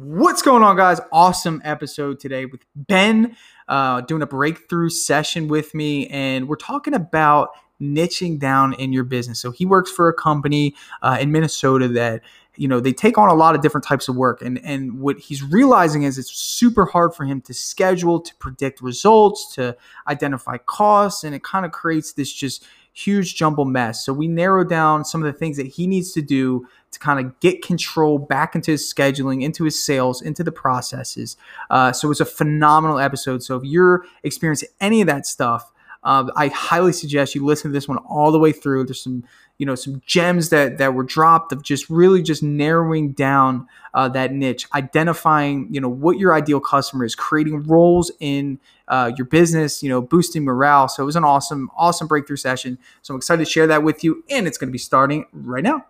What's going on, guys? Awesome episode today with Ben uh, doing a breakthrough session with me, and we're talking about niching down in your business. So he works for a company uh, in Minnesota that you know they take on a lot of different types of work, and and what he's realizing is it's super hard for him to schedule, to predict results, to identify costs, and it kind of creates this just huge jumble mess. So we narrow down some of the things that he needs to do to kind of get control back into his scheduling, into his sales, into the processes. Uh, so it's a phenomenal episode. So if you're experiencing any of that stuff, uh, I highly suggest you listen to this one all the way through. There's some, you know, some gems that that were dropped of just really just narrowing down uh, that niche, identifying, you know, what your ideal customer is, creating roles in uh, your business, you know, boosting morale. So it was an awesome, awesome breakthrough session. So I'm excited to share that with you, and it's going to be starting right now.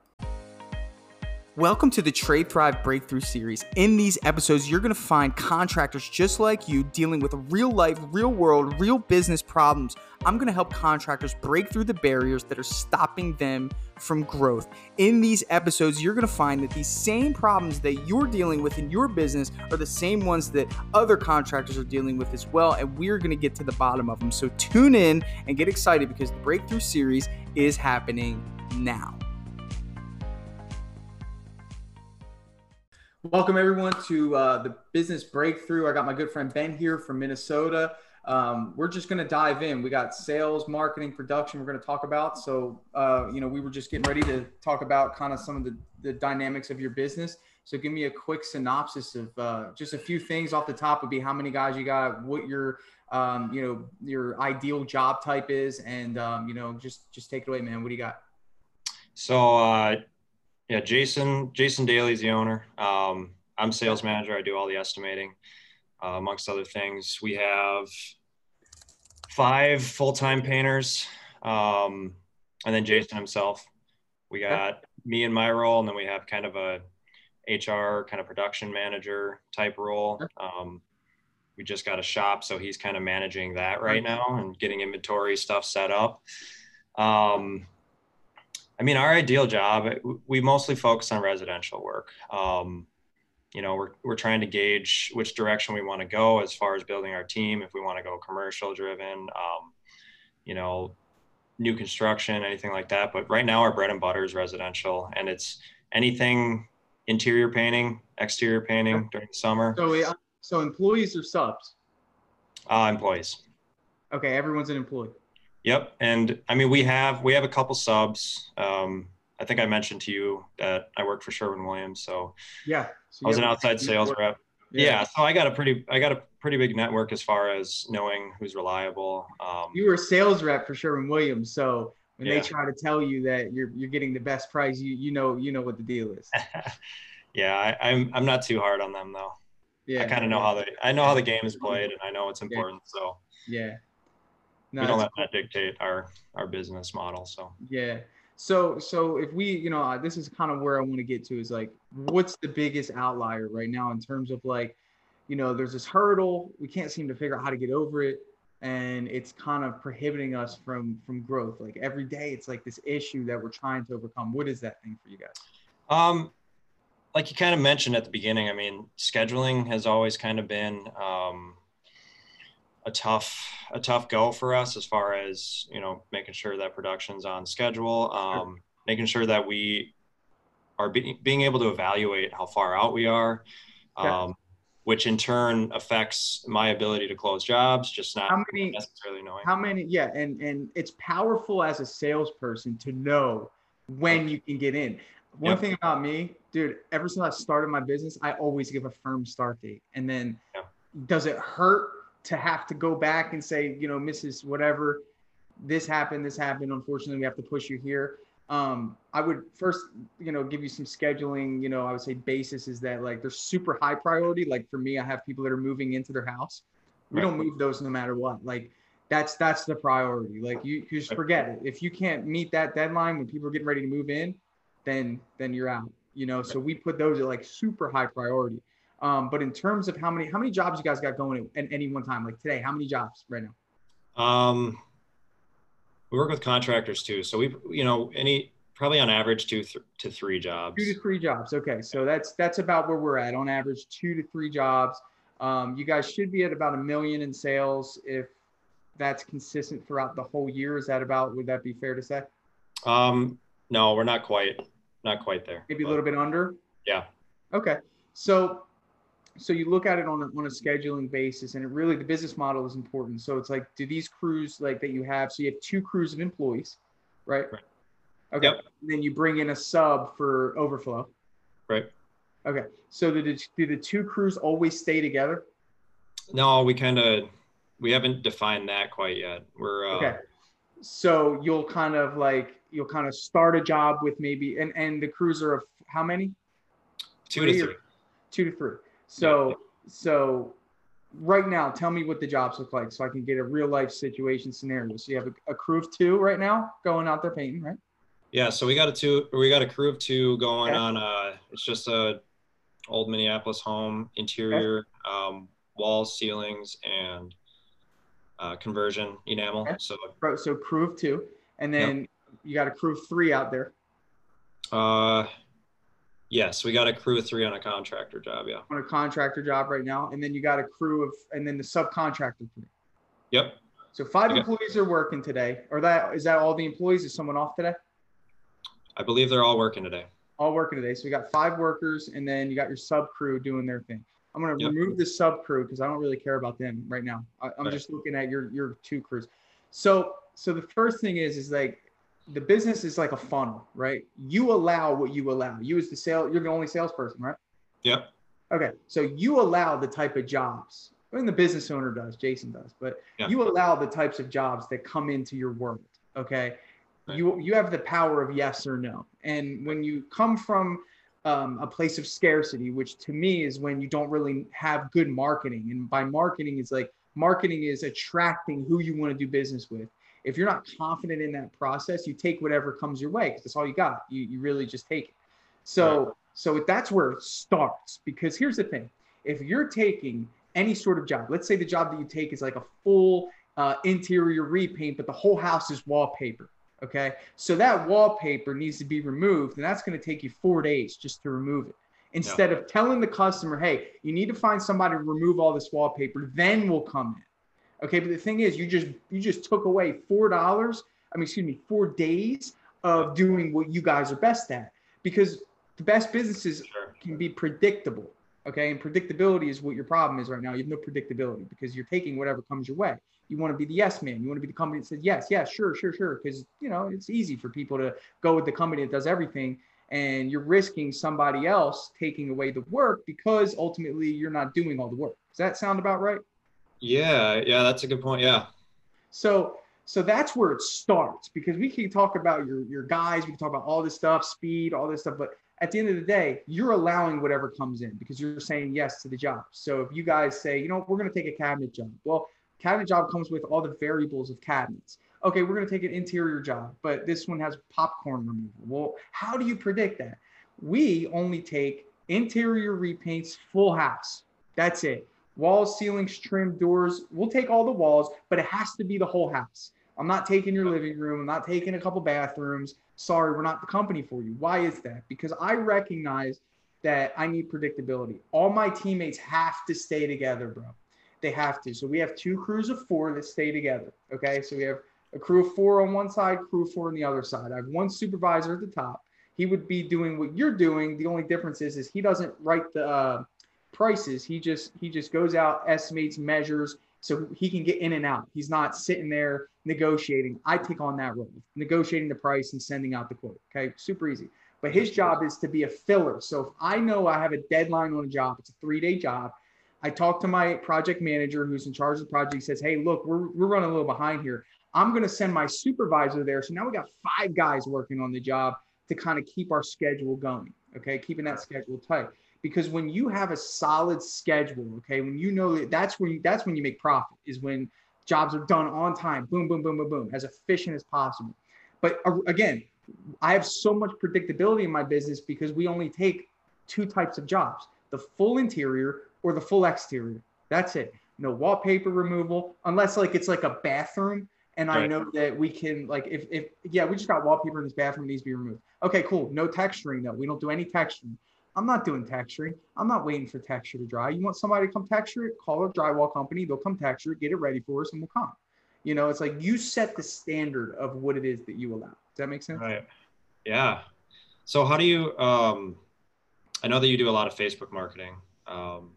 Welcome to the Trade Thrive Breakthrough Series. In these episodes, you're going to find contractors just like you dealing with real life, real world, real business problems. I'm going to help contractors break through the barriers that are stopping them from growth. In these episodes, you're going to find that these same problems that you're dealing with in your business are the same ones that other contractors are dealing with as well, and we're going to get to the bottom of them. So tune in and get excited because the Breakthrough Series is happening now. Welcome everyone to uh, the Business Breakthrough. I got my good friend Ben here from Minnesota. Um, we're just going to dive in. We got sales, marketing, production. We're going to talk about. So, uh, you know, we were just getting ready to talk about kind of some of the, the dynamics of your business. So, give me a quick synopsis of uh, just a few things off the top. Would be how many guys you got, what your um, you know your ideal job type is, and um, you know just just take it away, man. What do you got? So uh, yeah, Jason. Jason Daly is the owner. Um, I'm sales manager. I do all the estimating, uh, amongst other things. We have five full-time painters, um, and then Jason himself. We got me in my role, and then we have kind of a HR kind of production manager type role. Um, we just got a shop, so he's kind of managing that right now and getting inventory stuff set up. Um, I mean, our ideal job, we mostly focus on residential work. Um, you know, we're, we're trying to gauge which direction we want to go as far as building our team. If we want to go commercial driven, um, you know, new construction, anything like that. But right now, our bread and butter is residential, and it's anything interior painting, exterior painting during the summer. So, so employees or subs? Uh, employees. Okay, everyone's an employee. Yep, and I mean we have we have a couple subs. Um, I think I mentioned to you that I work for Sherwin Williams, so yeah, so I was an outside sales rep. Yeah. yeah. so I got a pretty I got a pretty big network as far as knowing who's reliable. Um, you were a sales rep for Sherwin Williams, so when yeah. they try to tell you that you're you're getting the best price, you you know you know what the deal is. yeah, I, am I'm, I'm not too hard on them though. Yeah, I kind of know how they I know how the game is played, and I know it's important. Yeah. So yeah, no, we don't let that dictate our our business model. So yeah. So so if we you know this is kind of where I want to get to is like what's the biggest outlier right now in terms of like you know there's this hurdle we can't seem to figure out how to get over it and it's kind of prohibiting us from from growth like every day it's like this issue that we're trying to overcome what is that thing for you guys um like you kind of mentioned at the beginning i mean scheduling has always kind of been um a tough a tough go for us as far as you know making sure that production's on schedule um, making sure that we are be, being able to evaluate how far out we are um, which in turn affects my ability to close jobs just not how many, necessarily knowing. how many yeah and and it's powerful as a salesperson to know when you can get in. One yep. thing about me dude ever since i started my business i always give a firm start date and then yep. does it hurt to have to go back and say, you know, Mrs. Whatever, this happened, this happened. Unfortunately, we have to push you here. Um, I would first, you know, give you some scheduling, you know, I would say basis is that like they're super high priority. Like for me, I have people that are moving into their house. We right. don't move those no matter what. Like that's that's the priority. Like you, you just forget it. If you can't meet that deadline when people are getting ready to move in, then then you're out. You know, so we put those at like super high priority. Um, but in terms of how many how many jobs you guys got going at any one time, like today, how many jobs right now? Um, we work with contractors too, so we you know any probably on average two th- to three jobs. Two to three jobs. Okay, so that's that's about where we're at on average, two to three jobs. Um, you guys should be at about a million in sales if that's consistent throughout the whole year. Is that about? Would that be fair to say? Um, no, we're not quite, not quite there. Maybe a little bit under. Yeah. Okay, so so you look at it on a, on a scheduling basis, and it really the business model is important. So it's like, do these crews like that you have? So you have two crews of employees, right? Right. Okay. Yep. And then you bring in a sub for overflow. Right. Okay. So do the, do the two crews always stay together? No, we kind of we haven't defined that quite yet. We're uh, Okay. So you'll kind of like you'll kind of start a job with maybe and and the crews are of how many? two to three. Two to three. So so right now, tell me what the jobs look like so I can get a real life situation scenario. So you have a, a crew of two right now going out there painting, right? Yeah, so we got a two. We got a crew of two going Okay. on. Uh, it's just a old Minneapolis home interior, um, walls, ceilings, and uh, conversion enamel. Okay. So So crew of two, and then you got a crew of three out there uh, yes, we got a crew of three on a contractor job. Yeah. on a contractor job right now, and then you got a crew of and then the subcontractor three. Yep. So five Okay. employees are working today, or that is that all the employees? Is someone off today? I believe they're all working today. all working today. So we got five workers, and then you got your sub crew doing their thing. I'm gonna Yep. remove the sub crew because I don't really care about them right now. I, I'm Right. just looking at your your two crews. So so the first thing is is like the business is like a funnel, right? You allow what you allow. You as the sale, you're the only salesperson, right? Yep. Okay, so you allow the type of jobs, and the business owner does, Jason does, but Yeah. you allow the types of jobs that come into your world. Okay, Right. you you have the power of yes or no, and when you come from um, a place of scarcity, which to me is when you don't really have good marketing, and by marketing is like marketing is attracting who you want to do business with. If you're not confident in that process, you take whatever comes your way because that's all you got. You you really just take it. So so that's where it starts because here's the thing: if you're taking any sort of job, let's say the job that you take is like a full uh, interior repaint, but the whole house is wallpaper. Okay, so that wallpaper needs to be removed, and that's going to take you four days just to remove it. Instead of telling the customer, "Hey, you need to find somebody to remove all this wallpaper," then we'll come in. Okay, but the thing is, you just you just took away four dollars. I mean, excuse me, four days of doing what you guys are best at because the best businesses Sure. can be predictable. Okay. And predictability is what your problem is right now. You have no predictability because you're taking whatever comes your way. You want to be the yes man. You want to be the company that says yes, yes, sure, sure, sure. Because you know it's easy for people to go with the company that does everything, and you're risking somebody else taking away the work because ultimately you're not doing all the work. Does that sound about right? Yeah. Yeah. That's a good point. Yeah. So so that's where it starts because we can talk about your your guys, we can talk about all this stuff, speed, all this stuff, but at the end of the day, you're allowing whatever comes in because you're saying yes to the job. So if you guys say, you know, we're going to take a cabinet job, well, cabinet job comes with all the variables of cabinets. Okay, we're going to take an interior job, but this one has popcorn removal. Well, how do you predict that? We only take interior repaints, full house. That's it. Walls, ceilings, trim, doors. We'll take all the walls, but it has to be the whole house. I'm not taking your living room. I'm not taking a couple bathrooms. Sorry, we're not the company for you. Why is that? Because I recognize that I need predictability. All my teammates have to stay together, bro. They have to. So we have two crews of four that stay together. Okay. So we have a crew of four on one side, crew of four on the other side. I have one supervisor at the top. He would be doing what you're doing. The only difference is, is he doesn't write the uh, prices. He just he just goes out, estimates, measures, so he can get in and out. He's not sitting there negotiating. I take on that role, negotiating the price and sending out the quote. Okay, super easy. But his job is to be a filler. So if I know I have a deadline on a job, it's a three day job. I talk to my project manager who's in charge of the project. He says, Hey, look, we're, we're running a little behind here. I'm going to send my supervisor there. So now we got five guys working on the job to kind of keep our schedule going. Okay. Keeping that schedule tight. Because when you have a solid schedule, okay, when you know that that's when you, that's when you make profit is when jobs are done on time, boom, boom, boom, boom, boom, as efficient as possible. But uh, again, I have so much predictability in my business because we only take two types of jobs the full interior or the full exterior. That's it. No wallpaper removal, unless like it's like a bathroom and I know that we can like if if yeah we just got wallpaper in this bathroom needs to be removed. Okay, cool. No texturing though. We don't do any texturing. I'm not doing texturing. I'm not waiting for texture to dry. You want somebody to come texture it? Call a drywall company. They'll come texture it, get it ready for us, and we'll come. You know, it's like you set the standard of what it is that you allow. Does that make sense? Right. Yeah. So how do you? Um, I know that you do a lot of Facebook marketing. Um,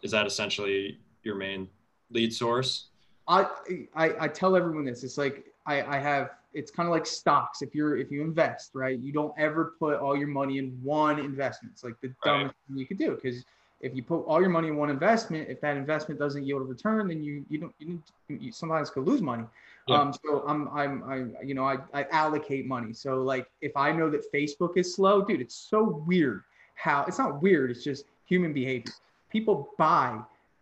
is that essentially your main lead source? I, I, I tell everyone this. It's like I, I have. It's kind of like stocks. If you're if you invest, right, you don't ever put all your money in one investment. It's like the dumbest thing you could do because if you put all your money in one investment, if that investment doesn't yield a return, then you you don't you, you sometimes could lose money. Yeah. Um, so I'm I'm I you know I, I allocate money. So like if I know that Facebook is slow, dude, it's so weird how it's not weird. It's just human behavior. People buy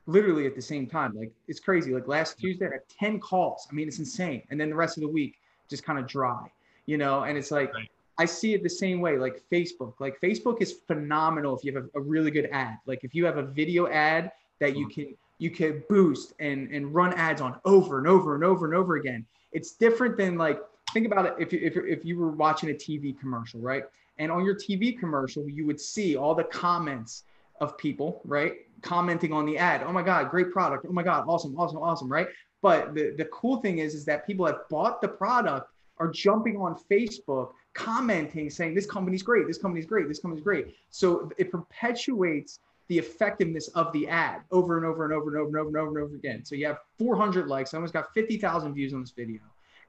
literally at the same time. Like it's crazy. Like last Tuesday, I had 10 calls. I mean, it's insane. And then the rest of the week just kind of dry, you know? And it's like, right. I see it the same way, like Facebook. Like Facebook is phenomenal if you have a, a, really good ad. Like if you have a video ad that you mm-hmm. can you can boost and and run ads on over and over and over and over again. It's different than like think about it if you, if, if you were watching a TV commercial, right? And on your TV commercial, you would see all the comments of people, right? Commenting on the ad. Oh my God, great product. Oh my God, awesome, awesome, awesome, right? But the, the cool thing is, is that people have bought the product are jumping on Facebook, commenting, saying this company's great, this company's great, this company's great. So it perpetuates the effectiveness of the ad over and over and over and over and over and over and over again. So you have 400 likes. I almost got 50,000 views on this video.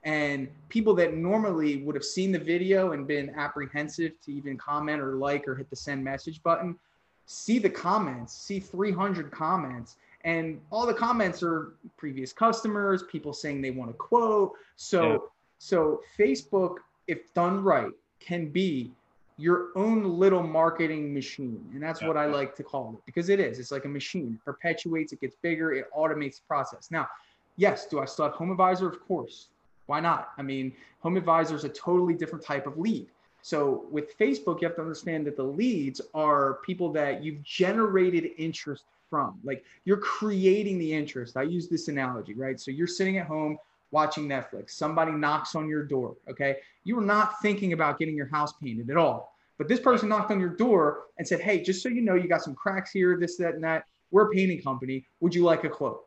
And people that normally would have seen the video and been apprehensive to even comment or like or hit the send message button see the comments, see 300 comments, and all the comments are previous customers, people saying they want to quote. So, yeah. so Facebook, if done right, can be your own little marketing machine. And that's yeah. what I like to call it because it is. It's like a machine. It perpetuates, it gets bigger, it automates the process. Now, yes, do I still have Home Advisor? Of course. Why not? I mean, Home Advisor is a totally different type of lead. So with Facebook, you have to understand that the leads are people that you've generated interest from. Like you're creating the interest. I use this analogy, right? So you're sitting at home watching Netflix. Somebody knocks on your door, okay? You were not thinking about getting your house painted at all. But this person knocked on your door and said, "Hey, just so you know, you got some cracks here, this, that, and that. We're a painting company. Would you like a quote?"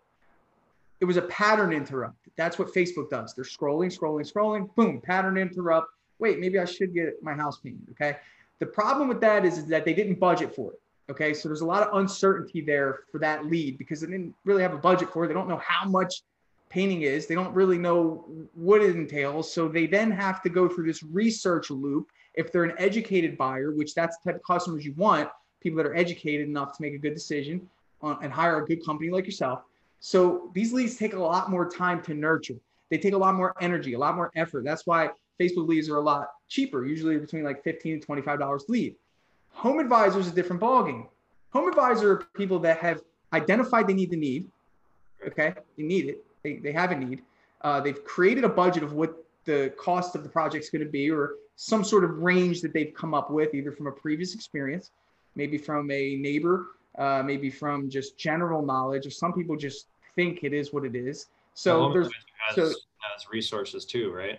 It was a pattern interrupt. That's what Facebook does. They're scrolling, scrolling, scrolling. Boom, pattern interrupt wait, maybe I should get my house painted. Okay. The problem with that is, is that they didn't budget for it. Okay. So there's a lot of uncertainty there for that lead because they didn't really have a budget for it. They don't know how much painting is. They don't really know what it entails. So they then have to go through this research loop. If they're an educated buyer, which that's the type of customers you want, people that are educated enough to make a good decision on, and hire a good company like yourself. So these leads take a lot more time to nurture. They take a lot more energy, a lot more effort. That's why Facebook leads are a lot cheaper, usually between like 15 to $25 lead. Home advisor is a different ballgame. Home advisor are people that have identified they need the need. Okay, they need it. They, they have a need. Uh, they've created a budget of what the cost of the project is going to be, or some sort of range that they've come up with, either from a previous experience, maybe from a neighbor, uh, maybe from just general knowledge, or some people just think it is what it is. So there's has, so has resources too, right?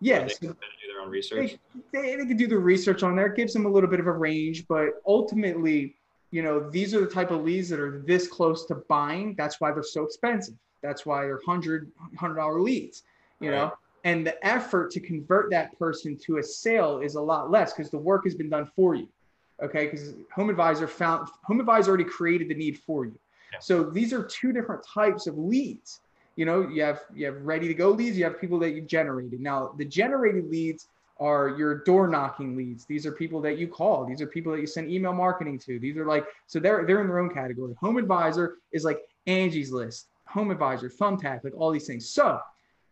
Yes. They can do their own research. They, they, they can do the research on there. It gives them a little bit of a range, but ultimately, you know, these are the type of leads that are this close to buying. That's why they're so expensive. That's why they're hundred hundred dollar leads. You right. know, and the effort to convert that person to a sale is a lot less because the work has been done for you. Okay, because Home Advisor found Home Advisor already created the need for you. Yeah. So these are two different types of leads you know you have you have ready to go leads you have people that you've generated now the generated leads are your door knocking leads. These are people that you call. These are people that you send email marketing to. These are like so they're they're in their own category. Home advisor is like angie's list home advisor thumbtack like all these things. So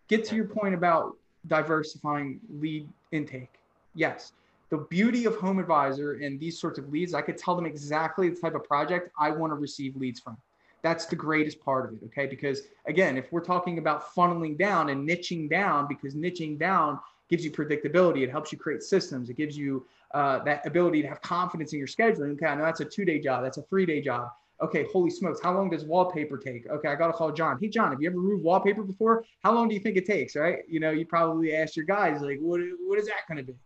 get to your point about diversifying lead intake. Yes. The beauty of home advisor and these sorts of leads i could tell them exactly the type of project i want to receive leads from that's the greatest part of it. Okay. Because again, if we're talking about funneling down and niching down, because niching down gives you predictability, it helps you create systems, it gives you uh, that ability to have confidence in your scheduling. Okay. I know that's a two day job, that's a three day job. Okay, holy smokes, how long does wallpaper take? Okay, I gotta call John. Hey John, have you ever removed wallpaper before? How long do you think it takes? Right? You know, you probably ask your guys like, what what is that gonna be?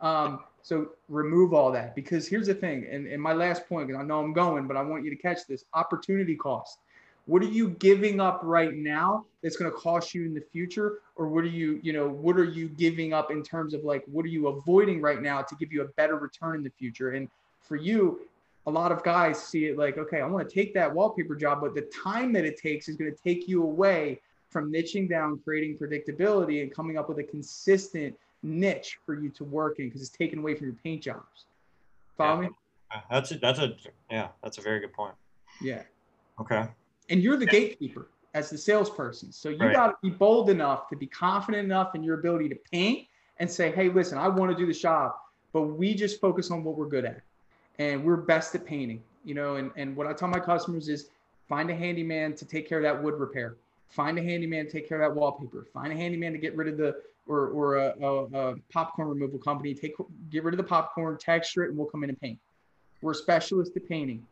Um, so remove all that because here's the thing, and, and my last point, because I know I'm going, but I want you to catch this opportunity cost. What are you giving up right now that's going to cost you in the future? Or what are you, you know, what are you giving up in terms of like, what are you avoiding right now to give you a better return in the future? And for you, a lot of guys see it like, okay, I want to take that wallpaper job, but the time that it takes is going to take you away from niching down, creating predictability, and coming up with a consistent niche for you to work in because it's taken away from your paint jobs. Follow yeah. me? Uh, that's a, that's a yeah, that's a very good point. Yeah. Okay and you're the gatekeeper as the salesperson. So you right. got to be bold enough to be confident enough in your ability to paint and say, hey, listen, I want to do the job, but we just focus on what we're good at. And we're best at painting, you know, and, and what I tell my customers is find a handyman to take care of that wood repair. Find a handyman to take care of that wallpaper. Find a handyman to get rid of the or or a, a, a popcorn removal company. Take get rid of the popcorn, texture it, and we'll come in and paint. We're specialists at painting.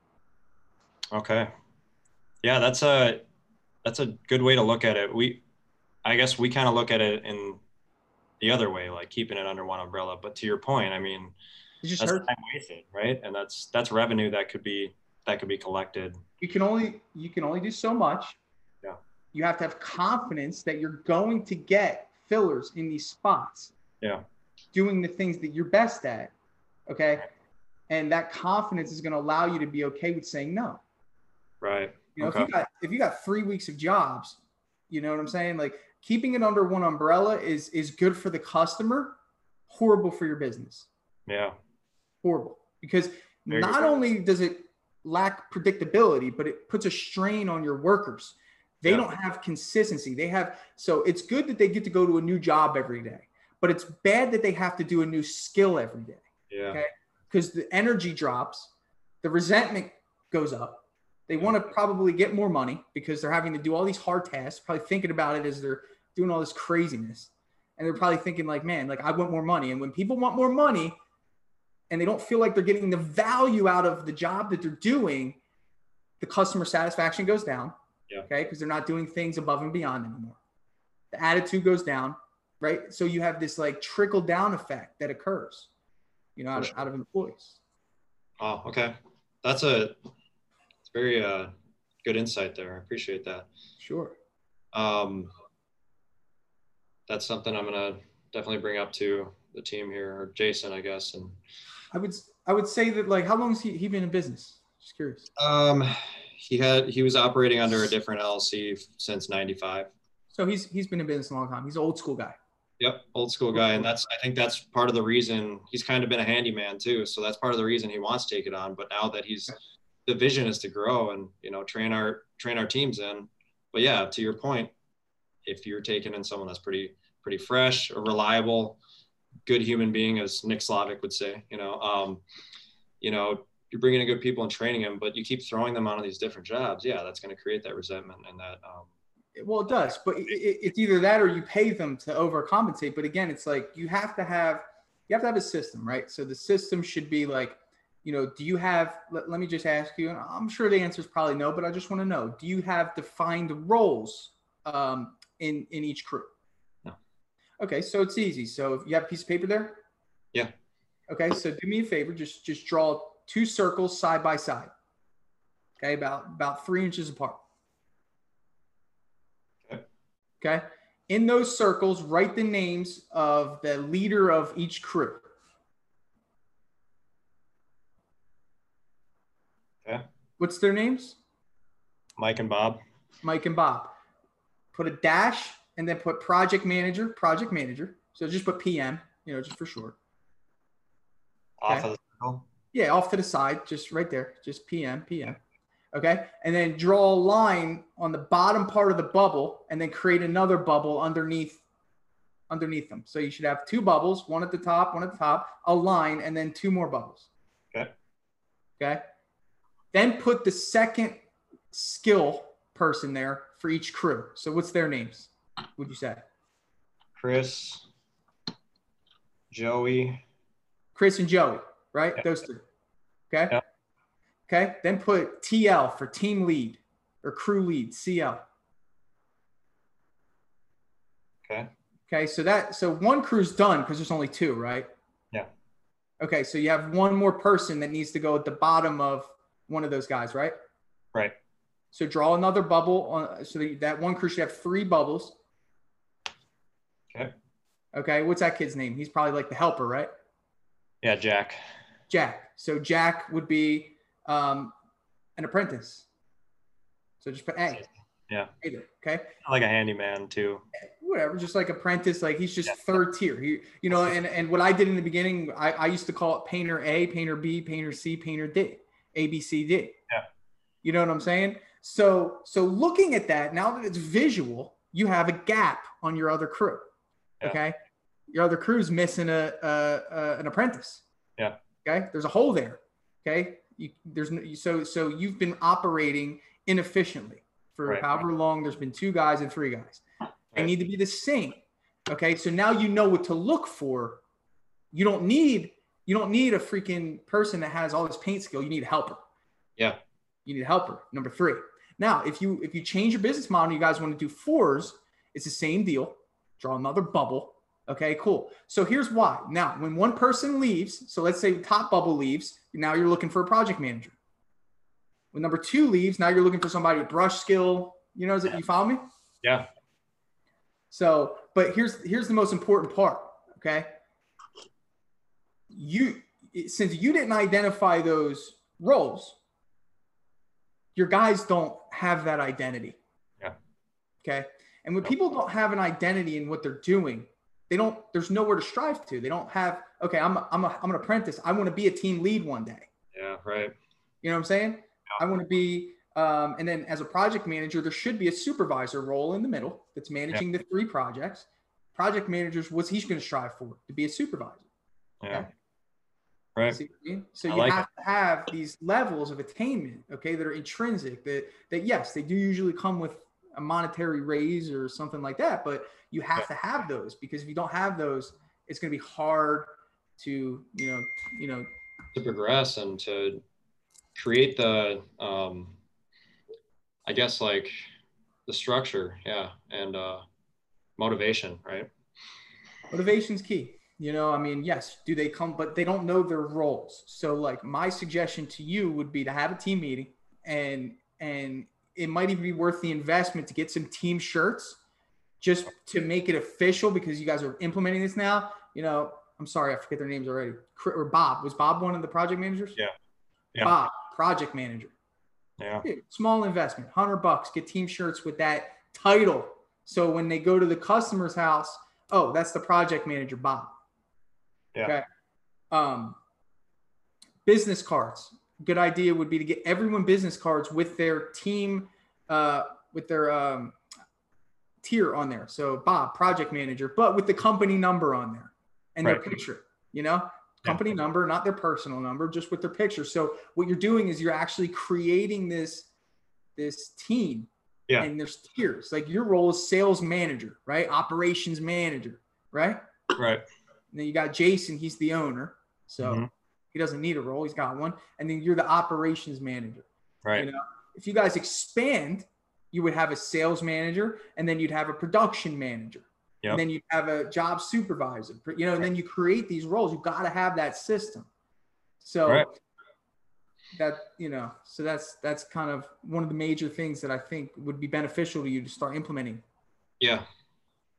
Okay, yeah, that's a that's a good way to look at it. We, I guess, we kind of look at it in the other way, like keeping it under one umbrella. But to your point, I mean, that's hurt. time wasted, right? And that's that's revenue that could be that could be collected. You can only you can only do so much. Yeah. You have to have confidence that you're going to get fillers in these spots. Yeah. Doing the things that you're best at. Okay. And that confidence is going to allow you to be okay with saying no. Right. You know, okay. if you got if you got three weeks of jobs, you know what I'm saying? Like keeping it under one umbrella is is good for the customer, horrible for your business. Yeah. Horrible. Because Very not only does it lack predictability, but it puts a strain on your workers. They yeah. don't have consistency. They have so it's good that they get to go to a new job every day, but it's bad that they have to do a new skill every day. Yeah. Okay. Because the energy drops, the resentment goes up, they want to probably get more money because they're having to do all these hard tasks, probably thinking about it as they're doing all this craziness. And they're probably thinking, like, man, like I want more money. And when people want more money and they don't feel like they're getting the value out of the job that they're doing, the customer satisfaction goes down. Yeah. Okay. Because they're not doing things above and beyond anymore. The attitude goes down. Right. So you have this like trickle down effect that occurs, you know, out, sure. of, out of employees. Oh, okay. That's a it's very uh, good insight there. I appreciate that. Sure. Um, that's something I'm gonna definitely bring up to the team here, or Jason, I guess. And I would I would say that like, how long has he, he been in business? Just curious. Um, he had he was operating under a different LLC since '95. So he's he's been in business a long time. He's an old school guy. Yep, old school guy, and that's I think that's part of the reason he's kind of been a handyman too. So that's part of the reason he wants to take it on. But now that he's the vision is to grow and you know train our train our teams in but yeah to your point if you're taking in someone that's pretty pretty fresh a reliable good human being as nick Slavic would say you know um, you know you're bringing in good people and training them but you keep throwing them on these different jobs yeah that's going to create that resentment and that um, well it does but it, it's either that or you pay them to overcompensate but again it's like you have to have you have to have a system right so the system should be like you know, do you have, let, let me just ask you, and I'm sure the answer is probably no, but I just want to know, do you have defined roles um, in, in each crew? No. Okay, so it's easy. So if you have a piece of paper there? Yeah. Okay, so do me a favor, just just draw two circles side by side. Okay, about about three inches apart. Okay. Okay. In those circles, write the names of the leader of each crew. Yeah. What's their names? Mike and Bob. Mike and Bob. Put a dash and then put project manager, project manager. So just put PM, you know, just for short. Off okay. of the circle? Yeah, off to the side, just right there, just PM, PM. Okay. And then draw a line on the bottom part of the bubble and then create another bubble underneath underneath them. So you should have two bubbles, one at the top, one at the top, a line, and then two more bubbles. Okay. Okay. Then put the second skill person there for each crew. So what's their names? Would you say? Chris, Joey. Chris and Joey, right? Yeah. Those two. Okay. Yeah. Okay. Then put TL for team lead or crew lead, CL. Okay. Okay. So that, so one crew's done because there's only two, right? Yeah. Okay. So you have one more person that needs to go at the bottom of one of those guys, right? Right. So draw another bubble on, so that, that one crew should have three bubbles. Okay. Okay. What's that kid's name? He's probably like the helper, right? Yeah, Jack. Jack. So Jack would be um, an apprentice. So just put A. Yeah. Either. Okay. Like a handyman too. Whatever. Just like apprentice. Like he's just third tier. He, you know, and, and what I did in the beginning, I, I used to call it painter A, painter B, painter C, painter D, A, B, C, D. Yeah. You know what I'm saying? So, so looking at that, now that it's visual, you have a gap on your other crew. Yeah. Okay. Your other crew's missing a, a, a an apprentice. Yeah. Okay. There's a hole there. Okay. You, there's no, so so you've been operating inefficiently for Right. however long. There's been two guys and three guys. They need to be the same. Okay. So now you know what to look for. You don't need you don't need a freaking person that has all this paint skill. You need a helper. Yeah. You need a helper. Number three. Now, if you if you change your business model, you guys want to do fours. It's the same deal. Draw another bubble. Okay, cool. So here's why. Now, when one person leaves, so let's say the top bubble leaves, now you're looking for a project manager. When number two leaves, now you're looking for somebody with brush skill. You know, is it, you follow me? Yeah. So, but here's here's the most important part. Okay, you since you didn't identify those roles, your guys don't have that identity. Yeah. Okay, and when people don't have an identity in what they're doing, they don't. There's nowhere to strive to. They don't have. Okay, I'm a, I'm a, I'm an apprentice. I want to be a team lead one day. Yeah. Right. You know what I'm saying? I want to be, um, and then as a project manager, there should be a supervisor role in the middle that's managing the three projects. Project managers, what's he's going to strive for? To be a supervisor. Yeah. Okay. Right. See what I mean? So I you like have to have these levels of attainment, okay, that are intrinsic. That that yes, they do usually come with a monetary raise or something like that, but you have to have those because if you don't have those, it's going to be hard to you know you know to progress and to create the um i guess like the structure yeah and uh motivation right? Motivation's key you know i mean yes do they come but they don't know their roles. So like my suggestion to you would be to have a team meeting and and it might even be worth the investment to get some team shirts just to make it official because you guys are implementing this now you know i'm sorry i forget their names already or bob was bob one of the project managers Yeah. Yeah. bob project manager yeah Dude, small investment, hundred bucks. Get team shirts with that title. So when they go to the customer's house, oh, that's the project manager, Bob. Yeah. Okay. Um, business cards. Good idea would be to get everyone business cards with their team, uh, with their um, tier on there. So Bob, project manager, but with the company number on there and their picture. You know, company number, not their personal number, just with their picture. So what you're doing is you're actually creating this this team. Yeah. And there's tiers. Like your role is sales manager, right? Operations manager, right? right And then you got Jason, he's the owner. So Mhm. he doesn't need a role, he's got one. And then you're the operations manager. right You know, if you guys expand, you would have a sales manager and then you'd have a production manager. Yep. And then you'd have a job supervisor. You know, and then you create these roles. You've got to have that system. So Right. that, you know, so that's that's kind of one of the major things that I think would be beneficial to you to start implementing. yeah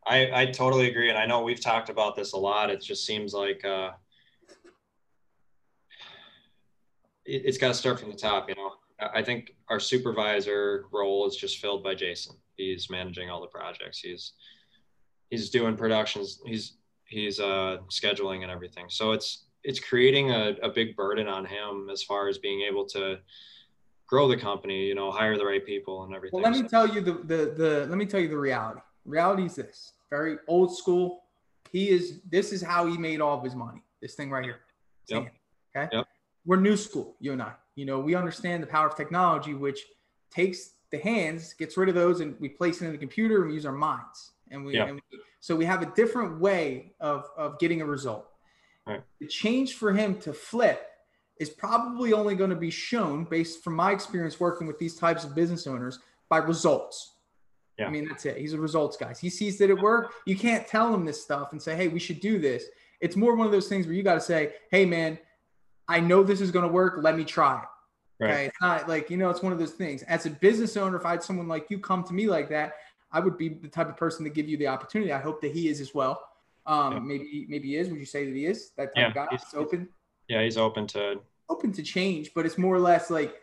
i i totally agree and i know we've talked about this a lot it just seems like uh it, it's got to start from the top you know I think our supervisor role is just filled by Jason. He's managing all the projects. He's he's doing productions. He's he's uh, scheduling and everything. So it's it's creating a, a big burden on him as far as being able to grow the company. You know, hire the right people and everything. Well, let me tell you the, the the let me tell you the reality. Reality is this: very old school. He is. This is how he made all of his money. This thing right here. Yep. Okay. Yep. We're new school. You and I. You know, we understand the power of technology, which takes the hands, gets rid of those, and we place it in the computer and we use our minds. And we, Yeah. and we so we have a different way of of getting a result. Right. The change for him to flip is probably only going to be shown based from my experience working with these types of business owners by results. Yeah. I mean, that's it. He's a results guy. He sees that it worked. You can't tell him this stuff and say, hey, we should do this. It's more one of those things where you got to say, hey, man, I know this is going to work. Let me try it. Right. Okay. It's not like, you know, it's one of those things. As a business owner, if I had someone like you come to me like that, I would be the type of person to give you the opportunity. I hope that he is as well. Um, yeah. maybe, maybe he is. Would you say that he is that type yeah, of guy? He's, open. Yeah, he's open to open to change, but it's more or less like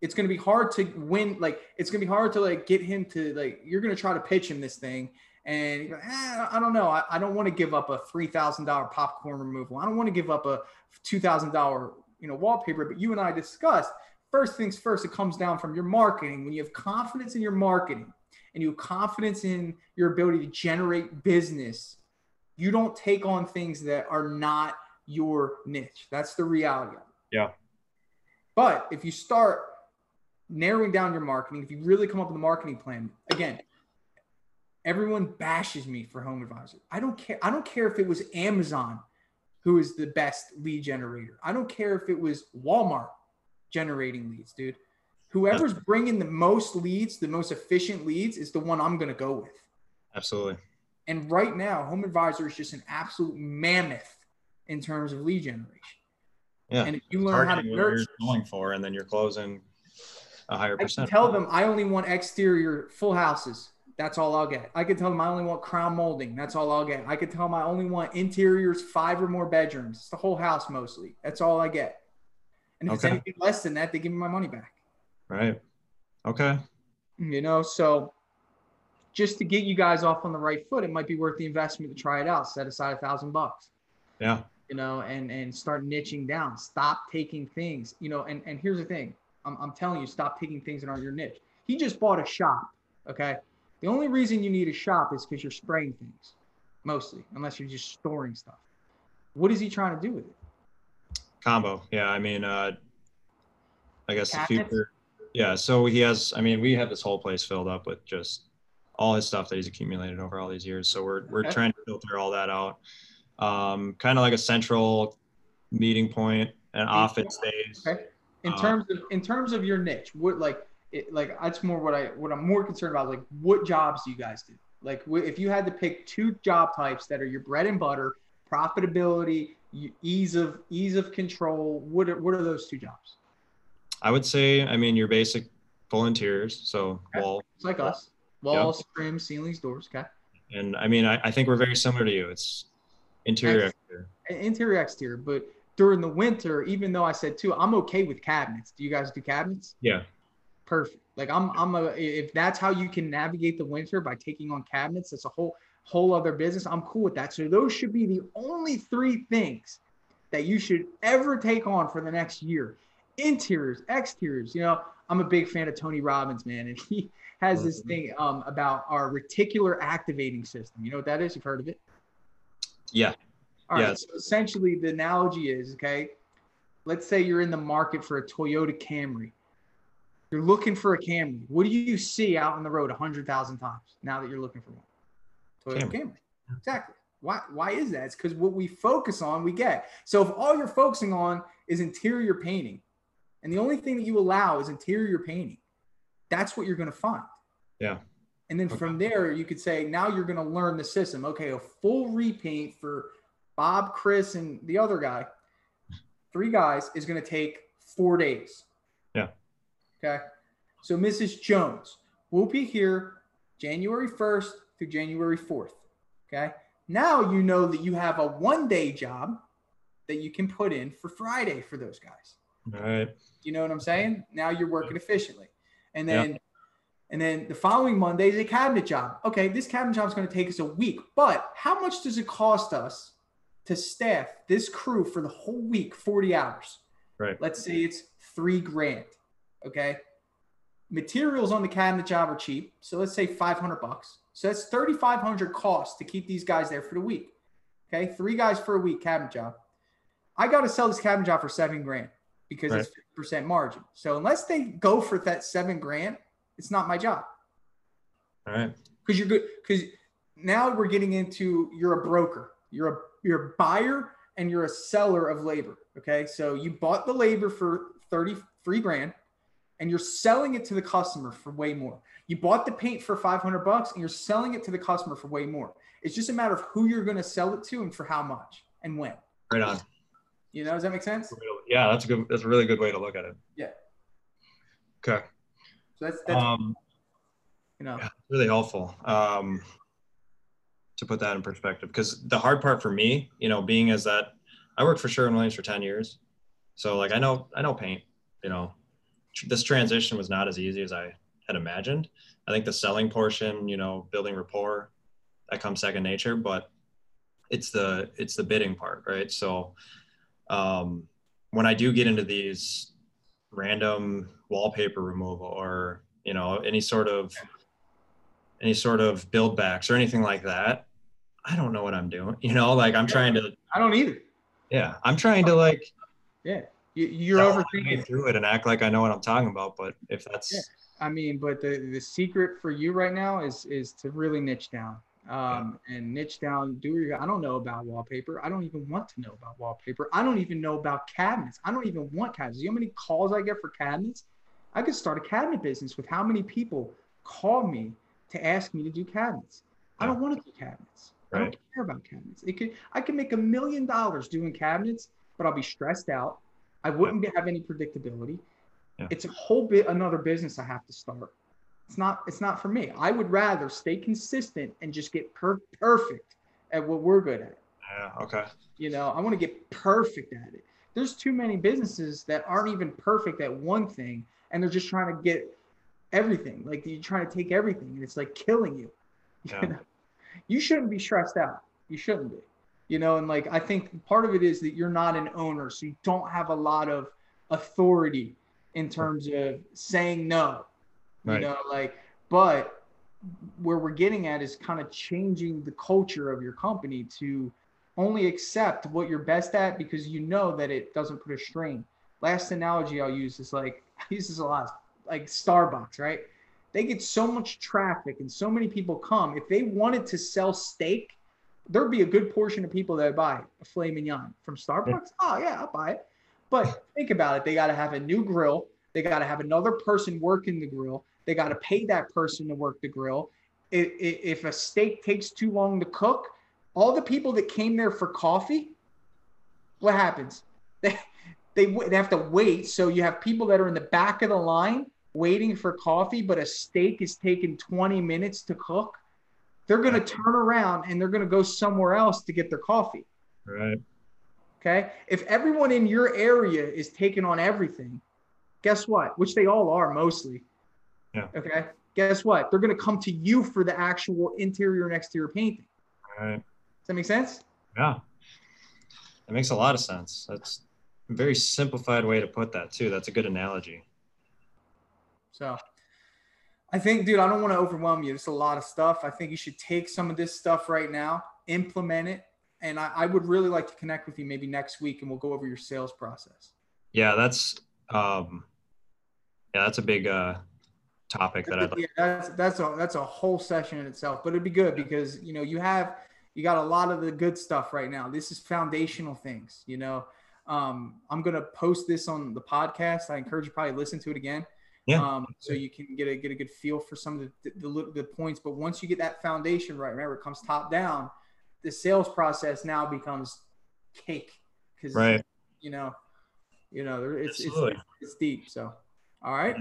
it's going to be hard to win. Like it's going to be hard to like get him to like you're going to try to pitch him this thing, and like, eh, I don't know. I, I don't want to give up a three thousand dollar popcorn removal. I don't want to give up a two thousand dollar you know wallpaper. But you and I discussed first things first. It comes down from your marketing. When you have confidence in your marketing and you have confidence in your ability to generate business, you don't take on things that are not your niche. That's the reality. Yeah. But if you start narrowing down your marketing, if you really come up with a marketing plan, again, everyone bashes me for home advisor. I don't care. I don't care if it was Amazon who is the best lead generator. I don't care if it was Walmart generating leads, dude. Whoever's bringing the most leads, the most efficient leads, is the one I'm going to go with. Absolutely. And right now, Home Advisor is just an absolute mammoth in terms of lead generation. Yeah. And if you learn how to nurture, you're going for, and then you're closing a higher percent. I tell them I only want exterior full houses. That's all I'll get. I could tell them I only want crown molding. That's all I'll get. I could tell them I only want interiors, five or more bedrooms. It's the whole house mostly. That's all I get. And if okay. it's anything less than that, they give me my money back. Right. Okay. You know, so just to get you guys off on the right foot, it might be worth the investment to try it out. Set aside a thousand bucks. Yeah you know, and and start niching down. Stop taking things, you know. And and here's the thing, I'm I'm telling you, stop taking things that aren't your niche. He just bought a shop. Okay, the only reason you need a shop is because you're spraying things, mostly, unless you're just storing stuff. What is he trying to do with it? Combo, yeah. I mean, uh, I guess Cabinets? the future. Yeah, so he has. I mean, we have this whole place filled up with just all his stuff that he's accumulated over all these years. So we're we're okay. trying to filter all that out um, kind of like a central meeting point and office days. Okay. In uh, terms of in terms of your niche, what like it, like that's more what I what I'm more concerned about. Like, what jobs do you guys do? Like, if you had to pick two job types that are your bread and butter, profitability, ease of ease of control, what are, what are those two jobs? I would say, I mean, your basic full interiors, so okay. wall, it's like us, walls, yep. trims, ceilings, doors. Okay. And I mean, I, I think we're very similar to you. It's Interior, exterior. Eh, interior, exterior. But during the winter, even though I said too, I'm okay with cabinets. Do you guys do cabinets? Yeah. Perfect. Like I'm, I'm a. If that's how you can navigate the winter by taking on cabinets, that's a whole whole other business. I'm cool with that. So those should be the only three things that you should ever take on for the next year. Interiors, exteriors. You know, I'm a big fan of Tony Robbins, man, and he has this mm-hmm. thing um, about our reticular activating system. You know what that is? You've heard of it? Yeah. All right. So essentially, the analogy is okay. Let's say you're in the market for a Toyota Camry. You're looking for a Camry. What do you see out on the road a hundred thousand times now that you're looking for one? Toyota Camry. Camry. Exactly. Why? Why is that? It's because what we focus on, we get. So if all you're focusing on is interior painting, and the only thing that you allow is interior painting, that's what you're going to find. Yeah. And then okay. from there, you could say, now you're going to learn the system. Okay, a full repaint for Bob, Chris, and the other guy, three guys, is going to take four days. Yeah. Okay. So, Mrs. Jones will be here January 1st through January 4th. Okay. Now you know that you have a one day job that you can put in for Friday for those guys. All right. You know what I'm saying? Now you're working efficiently. And then and then the following Monday is a cabinet job. Okay, this cabinet job is going to take us a week, but how much does it cost us to staff this crew for the whole week, 40 hours? Right. Let's say it's three grand. Okay. Materials on the cabinet job are cheap. So let's say 500 bucks. So that's 3,500 cost to keep these guys there for the week. Okay. Three guys for a week cabinet job. I got to sell this cabinet job for seven grand because right. it's percent margin. So unless they go for that seven grand, it's not my job. All right. Because you're good. Because now we're getting into you're a broker. You're a you're a buyer and you're a seller of labor. Okay. So you bought the labor for 30 free grand and you're selling it to the customer for way more. You bought the paint for 500 bucks and you're selling it to the customer for way more. It's just a matter of who you're going to sell it to and for how much and when. Right on. You know, does that make sense? Yeah, that's a good. That's a really good way to look at it. Yeah. Okay. So that's that's Um, you know yeah, really helpful um, to put that in perspective. Because the hard part for me, you know, being is that I worked for Sherwin Williams for ten years, so like I know I know paint. You know, this transition was not as easy as I had imagined. I think the selling portion, you know, building rapport, that comes second nature, but it's the it's the bidding part, right? So um, when I do get into these random wallpaper removal or you know any sort of any sort of build backs or anything like that i don't know what i'm doing you know like i'm trying to I don't either. yeah i'm trying to like Yeah. You, you're my overthinking. through it and act like i know what i'm talking about but if that's Yeah. I mean, but the the secret for you right now is is to really niche down. Um, and niche down. Do your. I don't know about wallpaper. I don't even want to know about wallpaper. I don't even know about cabinets. I don't even want cabinets. You know how many calls I get for cabinets? I could start a cabinet business with how many people call me to ask me to do cabinets. I don't want to do cabinets. I don't care about cabinets. It could. I could make a million dollars doing cabinets, but I'll be stressed out. I wouldn't have any predictability. Yeah. It's a whole bit another business I have to start. It's not it's not for me. I would rather stay consistent and just get per- perfect at what we're good at. yeah okay You know, I want to get perfect at it. There's too many businesses that aren't even perfect at one thing and they're just trying to get everything. Like you're trying to take everything and it's like killing you. You, Yeah. know? you shouldn't be stressed out. You shouldn't be. You know, and like I think part of it is that you're not an owner, so you don't have a lot of authority in terms of saying no. You Right. know, like, but where we're getting at is kind of changing the culture of your company to only accept what you're best at because you know that it doesn't put a strain. Last analogy I'll use is like I use this a lot, like Starbucks, right? They get so much traffic and so many people come. If they wanted to sell steak, there'd be a good portion of people that would buy a filet mignon from Starbucks. Oh yeah, I'll buy it. But think about it. They got to have a new grill. They got to have another person working the grill. They got to pay that person to work the grill. I- i- If a steak takes too long to cook, all the people that came there for coffee, what happens? They, they, they have to wait. So you have people that are in the back of the line waiting for coffee, but a steak is taking 20 minutes to cook. They're going to turn around and they're going to go somewhere else to get their coffee. right Okay. If everyone in your area is taking on everything, guess what? Which they all are mostly. Yeah. Okay. Guess what? They're going to come to you for the actual interior and exterior painting. right Does that make sense? yeah that makes a lot of sense that's a very simplified way to put that too that's a good analogy So I think, dude, I don't want to overwhelm you. It's a lot of stuff. I think you should take some of this stuff right now, implement it. And I, I would really like to connect with you maybe next week and we'll go over your sales process. yeah that's um yeah that's a big uh topic that i'd like yeah, that's that's a that's a whole session in itself. But it'd be good because you know you have you got a lot of the good stuff right now. This is foundational things. You know, um, I'm gonna post this on the podcast. I encourage you probably listen to it again. Yeah. Um, so you can get a get a good feel for some of the the, the the points. But once you get that foundation right, remember it comes top down. The sales process now becomes cake because right you know, you know, it's it's, it's deep. So, all right,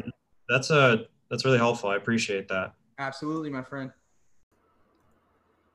that's a that's really helpful i appreciate that absolutely, my friend.